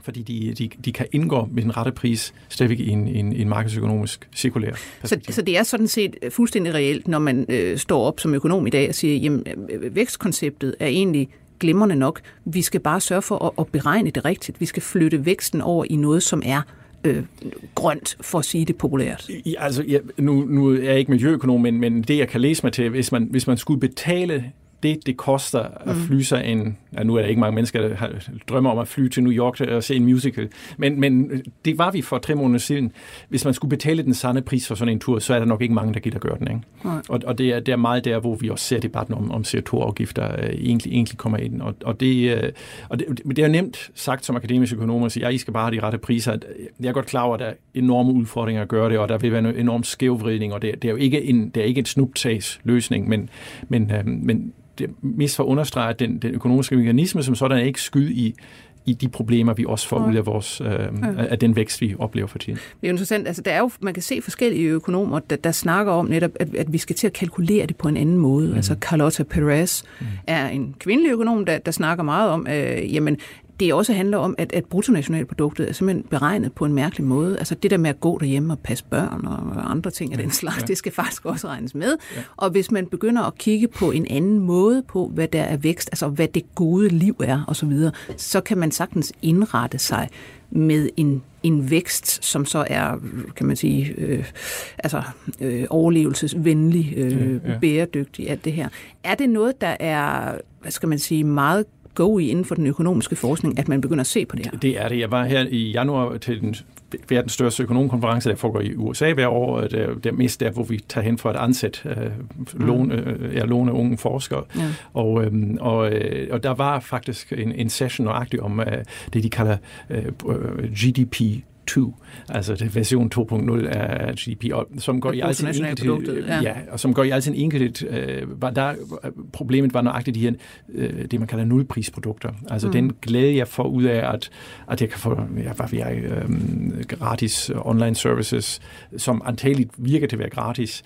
fordi de, de, de kan indgå med den rette pris stadigvæk i en, en, en markedsøkonomisk cirkulær så, så det er sådan set fuldstændig reelt, når man øh, står op som økonom i dag og siger, jamen øh, vækstkonceptet er egentlig glimrende nok. Vi skal bare sørge for at, at beregne det rigtigt. Vi skal flytte væksten over i noget, som er øh, grønt, for at sige det populært? Ja, altså, ja, nu, nu er jeg ikke miljøøkonom, men, men det, jeg kan læse mig til, hvis man, hvis man skulle betale det, det koster at mm. flyve sig en... Ja, nu er der ikke mange mennesker, der har, drømmer om at flyve til New York og se en musical, men, men det var vi for tre måneder siden. Hvis man skulle betale den samme pris for sådan en tur, så er der nok ikke mange, der gider gøre den. Ikke? Og, og det, er, det er meget der, hvor vi også ser debatten om, om CO2-afgifter øh, egentlig, egentlig kommer ind. Og, og, det, øh, og det, det er nemt sagt som akademisk økonom at sige, ja, I skal bare have de rette priser. Jeg er godt klar over, at der er enorme udfordringer at gøre det, og der vil være en enorm skævvridning, og det, det er jo ikke en, det er ikke et snuptags løsning, men, men, øh, men det mest for at understrege, at den, den økonomiske mekanisme som sådan er ikke skyld i, i de problemer, vi også får ja. ud af, vores, øh, ja. af den vækst, vi oplever for tiden. Det er interessant. Altså, der er jo, man kan se forskellige økonomer, der, der snakker om netop, at, at vi skal til at kalkulere det på en anden måde. Mm. Altså Carlotta Perez mm. er en kvindelig økonom, der, der snakker meget om, øh, jamen, det også handler om, at, at bruttonationalproduktet er simpelthen beregnet på en mærkelig måde. Altså det der med at gå derhjemme og passe børn og andre ting af den slags, ja. det skal faktisk også regnes med. Ja. Og hvis man begynder at kigge på en anden måde på, hvad der er vækst, altså hvad det gode liv er osv., så, så kan man sagtens indrette sig med en, en vækst, som så er, kan man sige, øh, altså øh, overlevelsesvenlig, øh, ja, ja. bæredygtig, alt det her. Er det noget, der er, hvad skal man sige, meget go i inden for den økonomiske forskning, at man begynder at se på det her? Det er det. Jeg var her i januar til den verdens største økonomkonference, der foregår i USA hver år. Det er, det er mest der, hvor vi tager hen for at ansætte øh, låne, øh, ja, låne unge forskere. Ja. Og, øh, og, øh, og der var faktisk en, en session nøjagtigt om øh, det, de kalder øh, GDP 2, altså det version 2.0 af GDP, og som går i al sin enkelte, ja. ja. og som går i al sin enkelte, øh, var der, problemet var nøjagtigt de her, øh, det man kalder nulprisprodukter. Altså mm. den glæde, jeg får ud af, at, at jeg kan få, ja, hvad vi er, øh, gratis online services, som antageligt virker til at være gratis,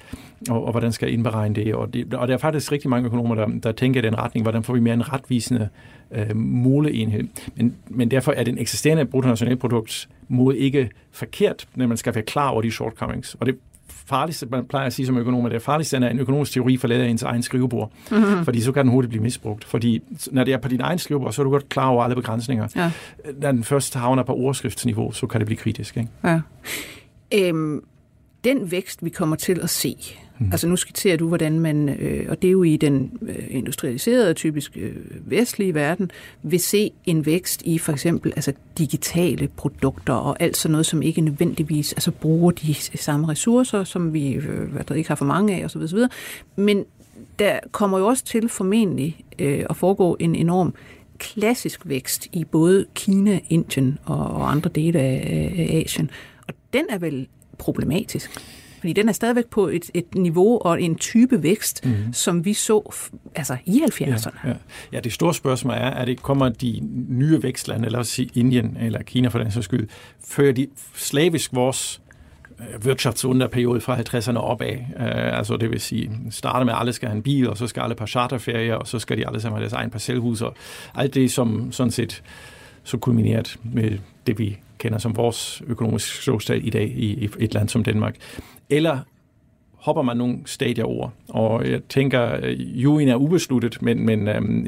og, og hvordan skal jeg indberegne det? Og, det? og der er faktisk rigtig mange økonomer, der, der tænker i den retning, hvordan får vi mere en retvisende øh, måleenhed. Men, men derfor er den eksisterende bruttonationalprodukt måde ikke forkert, når man skal være klar over de shortcomings. Og det farligste, man plejer at sige som økonom, det er farligste, er en økonomisk teori forlader ens egen skrivebord. Mm-hmm. Fordi så kan den hurtigt blive misbrugt. Fordi når det er på din egen skrivebord, så er du godt klar over alle begrænsninger. Ja. Når den først havner på overskriftsniveau, så kan det blive kritisk. Ikke? Ja. Øhm, den vækst, vi kommer til at se, Mm. Altså nu skitserer du, hvordan man, øh, og det er jo i den øh, industrialiserede, typisk øh, vestlige verden, vil se en vækst i for eksempel altså, digitale produkter og alt sådan noget, som ikke nødvendigvis altså, bruger de samme ressourcer, som vi øh, hvad der ikke har for mange af osv. osv. Men der kommer jo også til formentlig øh, at foregå en enorm klassisk vækst i både Kina, Indien og, og andre dele af, af Asien. Og den er vel problematisk? Fordi den er stadigvæk på et, et niveau og en type vækst, mm. som vi så altså i 70'erne. Ja, ja. ja, det store spørgsmål er, at det kommer de nye vækstlande, os sige Indien eller Kina for den sags skyld, før de slavisk vores øh, Wirtschaftsunderperiode fra 50'erne opad. Uh, altså det vil sige, starte med, at alle skal have en bil, og så skal alle på charterferie, og så skal de alle sammen have deres egen parcelhus, og alt det, som sådan set så kulmineret med det, vi kender som vores økonomiske ståsted i dag i et land som Danmark. Eller hopper man nogle stadier over. Og jeg tænker, juryen er ubesluttet, men, men øhm,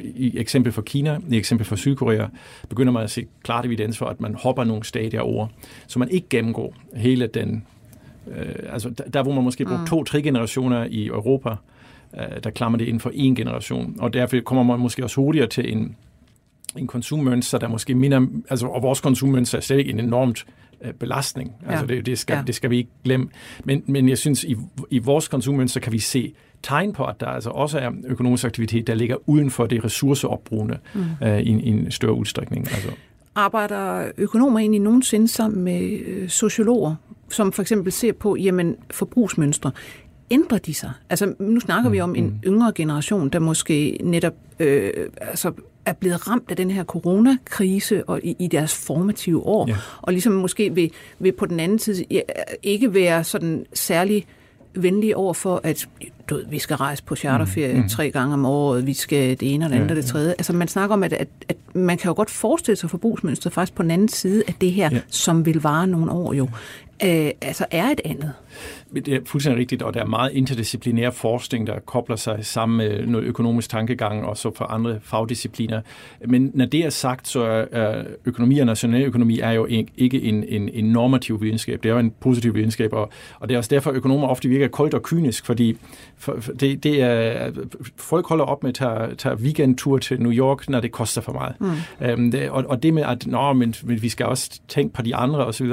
i eksempel for Kina, i eksempel for Sydkorea, begynder man at se klart evidens for, at man hopper nogle stadier over, så man ikke gennemgår hele den, øh, altså der hvor man måske bruger mm. to-tre generationer i Europa, øh, der klammer det inden for en generation, og derfor kommer man måske også hurtigere til en en konsummønster, der måske minder, altså, og vores konsummønster er slet ikke en enormt øh, belastning. Altså, ja. det, det, skal, ja. det skal vi ikke glemme. Men, men jeg synes, i, i vores konsummønster kan vi se tegn på, at der altså også er økonomisk aktivitet, der ligger uden for det ressourceopbrugende mm. øh, i, i en større udstrækning. Altså. Arbejder økonomer egentlig nogensinde sammen med øh, sociologer, som for eksempel ser på jamen, forbrugsmønstre? ændrer de sig? Altså, nu snakker mm, vi om en mm. yngre generation, der måske netop øh, altså, er blevet ramt af den her coronakrise og i, i deres formative år, ja. og ligesom måske vil, vil på den anden side ikke være sådan særlig venlige over for, at du ved, vi skal rejse på charterferie mm, mm. tre gange om året, vi skal det ene og det andet ja, og det tredje. Ja. Altså man snakker om, at, at, at man kan jo godt forestille sig forbrugsmønstret faktisk på den anden side af det her, ja. som vil vare nogle år jo, øh, altså er et andet. Det er fuldstændig rigtigt, og der er meget interdisciplinær forskning, der kobler sig sammen med noget økonomisk tankegang, og så for andre fagdiscipliner. Men når det er sagt, så er økonomi og nationaløkonomi er jo ikke en, en, en normativ videnskab, det er jo en positiv videnskab, og, og det er også derfor, at økonomer ofte virker koldt og kynisk, fordi for, for det, det er, folk holder op med at tage, tage weekendtur til New York, når det koster for meget. Mm. Um, det, og, og det med, at Nå, men, men vi skal også tænke på de andre osv.,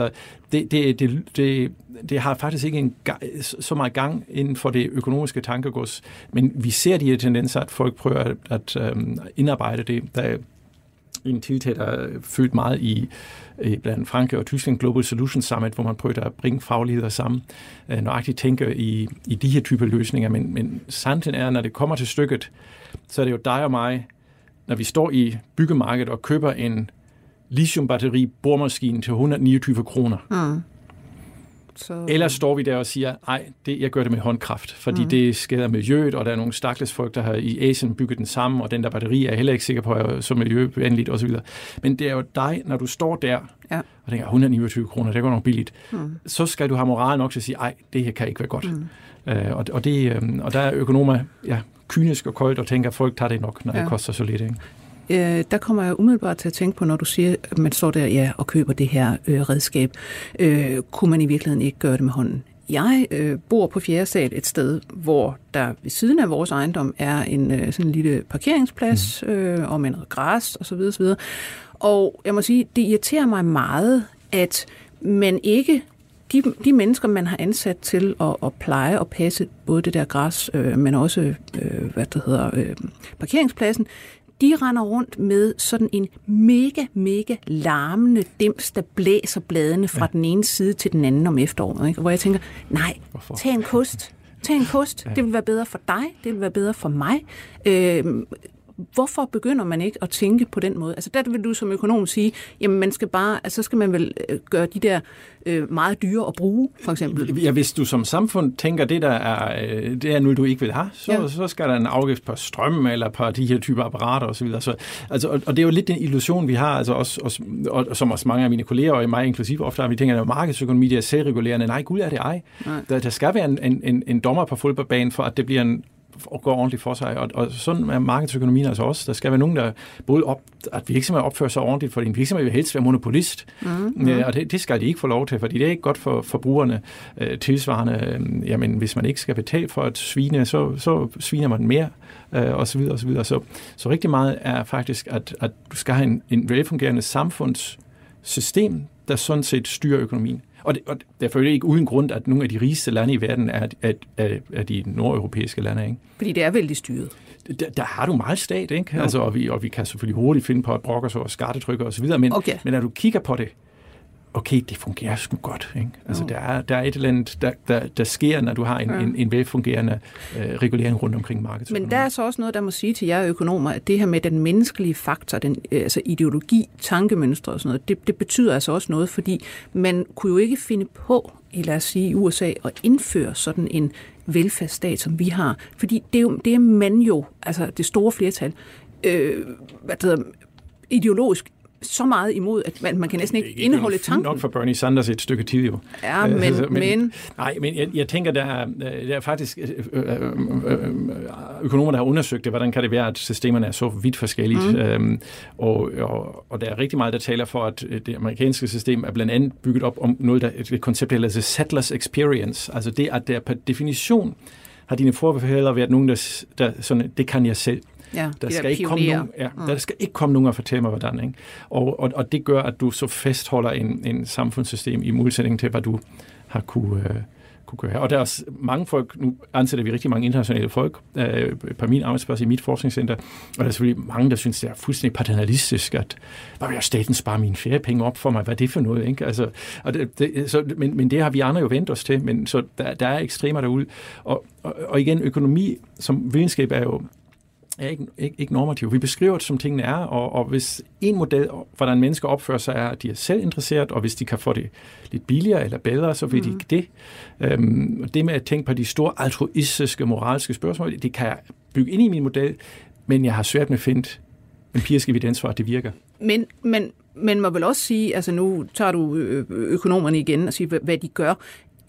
det, det, det, det, det har faktisk ikke en, så meget gang inden for det økonomiske tankegods, men vi ser de her tendenser, at folk prøver at, at øhm, indarbejde det. Der er en tiltag, der er fyldt meget i blandt Frankrig og Tyskland Global Solutions Summit, hvor man prøver at bringe fagligheder sammen, uh, nøjagtigt tænker i, i de her typer løsninger. Men, men sandheden er, når det kommer til stykket, så er det jo dig og mig, når vi står i byggemarkedet og køber en lithiumbatteri boremaskine til 129 kroner. Mm. Så... Eller står vi der og siger, nej, det, jeg gør det med håndkraft, fordi mm. det skader miljøet, og der er nogle stakkels folk, der har i Asien bygget den sammen, og den der batteri er heller ikke sikker på, er så miljøvenligt osv. Men det er jo dig, når du står der ja. og tænker, 129 kroner, det går nok billigt, mm. så skal du have moral nok til at sige, nej, det her kan ikke være godt. Mm. Øh, og, og, det, øh, og der er økonomer ja, kynisk og koldt og tænker, at folk tager det nok, når ja. det koster så lidt. Ikke? Øh, der kommer jeg umiddelbart til at tænke på, når du siger, at man står der ja, og køber det her øh, redskab. Øh, kunne man i virkeligheden ikke gøre det med hånden? Jeg øh, bor på fjerde sal et sted, hvor der ved siden af vores ejendom er en øh, sådan en lille parkeringsplads mm. øh, og med noget græs osv. osv. Og jeg må sige, det irriterer mig meget, at man ikke de, de mennesker, man har ansat til at, at pleje og passe både det der græs, øh, men også øh, hvad det hedder, øh, parkeringspladsen, de render rundt med sådan en mega, mega larmende dims, der blæser bladene fra ja. den ene side til den anden om efteråret. Ikke? Hvor jeg tænker, nej, Hvorfor? tag en kost. Tag en kost. Ja. Det vil være bedre for dig. Det vil være bedre for mig. Øh, hvorfor begynder man ikke at tænke på den måde? Altså der vil du som økonom sige, jamen man skal bare, altså så skal man vel øh, gøre de der øh, meget dyre at bruge, for eksempel. Ja, hvis du som samfund tænker, det der er, øh, det er noget, du ikke vil have, så, ja. så skal der en afgift på strøm eller på de her typer apparater osv. Så, altså, og, og det er jo lidt den illusion, vi har, altså også, også, og, som også mange af mine kolleger, og mig inklusive ofte, har vi tænker, at markedsøkonomi det er selvregulerende. Nej, gud er det ej. Der, der skal være en, en, en, en dommer på fodboldbanen, for at det bliver en og går ordentligt for sig. Og, og sådan er markedsøkonomien altså også. Der skal være nogen, der både op, at virksomheder opfører sig ordentligt, for en virksomhed vil helst være monopolist. Mm-hmm. og det, det skal de ikke få lov til, fordi det er ikke godt for forbrugerne øh, tilsvarende. Øh, jamen, hvis man ikke skal betale for at svine, så, så sviner man mere, øh, og så videre, og så videre. Så, så rigtig meget er faktisk, at, at du skal have en, en velfungerende samfundssystem, der sådan set styrer økonomien. Og det, og det er ikke uden grund, at nogle af de rigeste lande i verden er, er, er, er de nordeuropæiske lande. Ikke? Fordi det er vældig styret. Der, der har du meget stat, ikke? Altså, og, vi, og vi kan selvfølgelig hurtigt finde på at brokke os over skattetryk og så videre, men, okay. men når du kigger på det, okay, det fungerer sgu godt. Ikke? Altså, der, er, der er et eller andet, der, der, der sker, når du har en, ja. en, en velfungerende øh, regulering rundt omkring markedet. Men der er så også noget, der må sige til jer økonomer, at det her med den menneskelige faktor, den, øh, altså ideologi, tankemønstre og sådan noget, det, det betyder altså også noget, fordi man kunne jo ikke finde på, i lad os sige i USA, at indføre sådan en velfærdsstat, som vi har. Fordi det er, jo, det er man jo, altså det store flertal, øh, hvad det hedder, ideologisk så meget imod, at man, man kan næsten ikke, ikke indeholde tanken. nok for Bernie Sanders et stykke tid jo. Ja, øh, men... Altså, men, men nej, men jeg, jeg tænker, der er, der er faktisk øh, øh, øh, økonomer, der har undersøgt det, hvordan kan det være, at systemerne er så vidt forskellige. Mm. Øhm, og, og, og der er rigtig meget, der taler for, at det amerikanske system er blandt andet bygget op om noget, der et koncept, der hedder settlers experience. Altså det, at der per definition har dine forfædre været nogen, der, der sådan, det kan jeg selv. Ja, der, skal ikke komme nogen, ja, mm. der skal ikke komme nogen og fortælle mig, hvordan. Ikke? Og, og, og det gør, at du så fastholder en, en samfundssystem i modsætning til, hvad du har kunne, øh, kunne gøre. Og der er også mange folk, nu ansætter vi rigtig mange internationale folk øh, på min arbejdsplads i mit forskningscenter, og der er selvfølgelig mange, der synes, det er fuldstændig paternalistisk, at hvad vil staten spare mine feriepenge op for mig? Hvad er det for noget? Ikke? Altså, og det, det, så, men, men det har vi andre jo vendt os til, men så der, der er ekstremer derude. Og, og, og igen, økonomi som videnskab er jo er ikke, ikke, ikke normativ. Vi beskriver det, som tingene er, og, og hvis en model, hvordan mennesker opfører sig, er, at de er selv interesseret, og hvis de kan få det lidt billigere eller bedre, så vil mm. de ikke det. Øhm, det med at tænke på de store altruistiske, moralske spørgsmål, det kan jeg bygge ind i min model, men jeg har svært med at finde empirisk evidens for, at det virker. Men, men men man vil også sige, altså nu tager du økonomerne igen og siger, hvad de gør.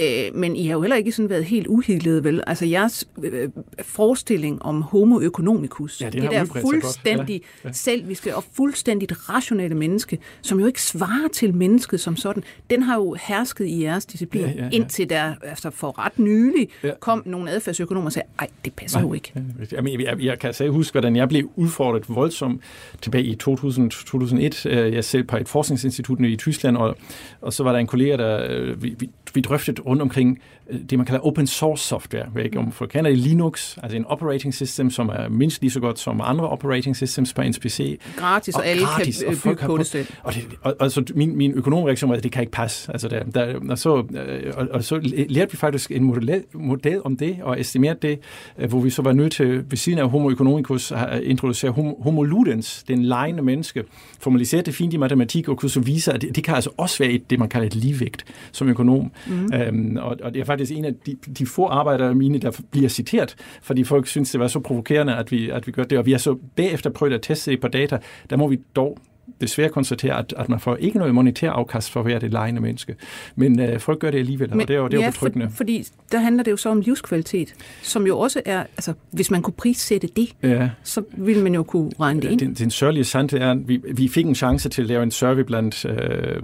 Øh, men I har jo heller ikke sådan været helt uhildede, vel? Altså jeres øh, forestilling om homo economicus, ja, det, det der fuldstændig ja, ja. selviske og fuldstændigt rationelle menneske, som jo ikke svarer til mennesket som sådan, den har jo hersket i jeres disciplin, ja, ja, ja. indtil der altså for ret nylig ja. kom nogle adfærdsøkonomer og sagde, ej, det passer Nej, jo ikke. Jamen, jeg, jeg kan selv huske, hvordan jeg blev udfordret voldsomt tilbage i 2000, 2001. Øh, jeg selv på et forskningsinstitut i Tyskland, og, og så var der en kollega, der øh, vi, vi, vi drøftede rundt omkring øh, det, man kalder open source software. Jeg ikke, om folk kender det, Linux, altså en operating system, som er mindst lige så godt som andre operating systems på en PC. Gratis, og, og alle gratis, kan bygge på det selv. Og, det, og, og så min, min økonomreaktion var, at det kan ikke passe. Altså der, der, og, så, øh, og, og så lærte vi faktisk en model, model om det, og estimerede det, øh, hvor vi så var nødt til, ved siden af homo economicus, at introducere homo, homo ludens, den lejende menneske, formalisere det fint i matematik, og kunne så vise, at det, det kan altså også være et, det, man kalder et ligevægt som økonom. Mm. Øhm, og, og det er faktisk en af de, de få arbejdere mine, der bliver citeret, fordi folk synes, det var så provokerende, at vi, at vi gør det. Og vi har så bagefter prøvet at teste det på data. Der må vi dog desværre konstatere, at, at man får ikke noget monetær afkast for hver det lejende menneske. Men øh, folk gør det alligevel, Men, og det er jo, det er ja, jo betryggende. For, fordi der handler det jo så om livskvalitet, som jo også er, altså hvis man kunne prissætte det, ja. så ville man jo kunne regne det ind. Den, den sørgelige sandhed er, at vi, vi fik en chance til at lave en survey blandt øh,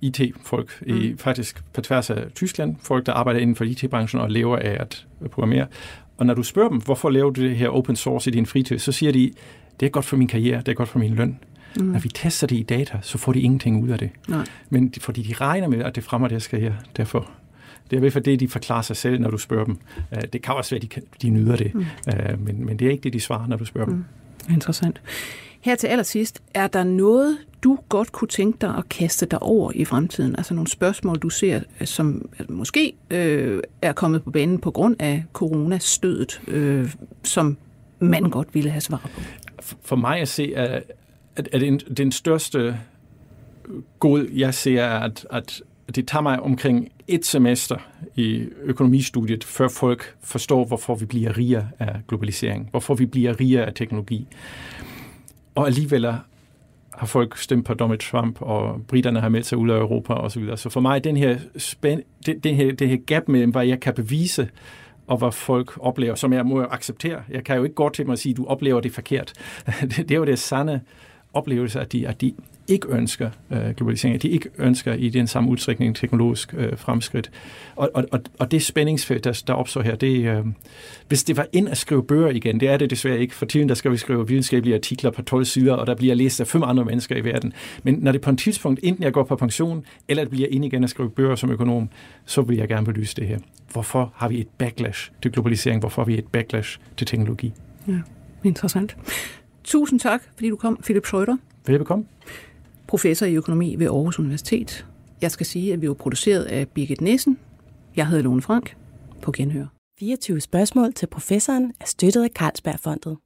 IT-folk, mm. i, faktisk på tværs af Tyskland, folk, der arbejder inden for IT-branchen og lever af at programmere. Og når du spørger dem, hvorfor laver du det her open source i din fritid, så siger de, det er godt for min karriere, det er godt for min løn. Mm. Når vi tester det i data, så får de ingenting ud af det. Nej. Men de, fordi de regner med, at det fremmer deres karriere. Derfor det er i hvert fald det, de forklarer sig selv, når du spørger dem. Øh, det kan også være, at de, de nyder det, mm. Øh, men, men det er ikke det, de svarer, når du spørger mm. dem. Interessant. Her til allersidst, er der noget, du godt kunne tænke dig at kaste dig over i fremtiden? Altså nogle spørgsmål, du ser, øh, som øh, måske øh, er kommet på banen på grund af coronastødet, øh, som man godt ville have svar på? For mig at se, er, at, at den, den største god, jeg ser, er, at, at det tager mig omkring et semester i økonomistudiet, før folk forstår, hvorfor vi bliver rigere af globalisering, hvorfor vi bliver rigere af teknologi. Og alligevel har folk stemt på Donald Trump, og britterne har meldt sig ud af Europa osv. Så, så for mig, den her, spænd, den, den her, det her gap mellem, hvad jeg kan bevise, og hvad folk oplever, som jeg må acceptere. Jeg kan jo ikke gå til mig og sige, at du oplever det forkert. det, det er jo det sande oplevelse, at de, at de ikke ønsker øh, globalisering, at de ikke ønsker i den samme udstrækning teknologisk øh, fremskridt. Og, og, og det spændingsfelt, der, der opstår her, det, øh, hvis det var ind at skrive bøger igen, det er det desværre ikke. For tiden der skal vi skrive videnskabelige artikler på 12 sider, og der bliver læst af fem andre mennesker i verden. Men når det på et tidspunkt, enten jeg går på pension, eller det bliver ind igen at skrive bøger som økonom, så vil jeg gerne belyse det her. Hvorfor har vi et backlash til globalisering? Hvorfor har vi et backlash til teknologi? Ja, interessant. Tusind tak, fordi du kom, Philip Schreuder. Velbekomme. Professor i økonomi ved Aarhus Universitet. Jeg skal sige, at vi var produceret af Birgit Nissen. Jeg hedder Lone Frank. På genhør. 24 spørgsmål til professoren er støttet af Carlsbergfondet.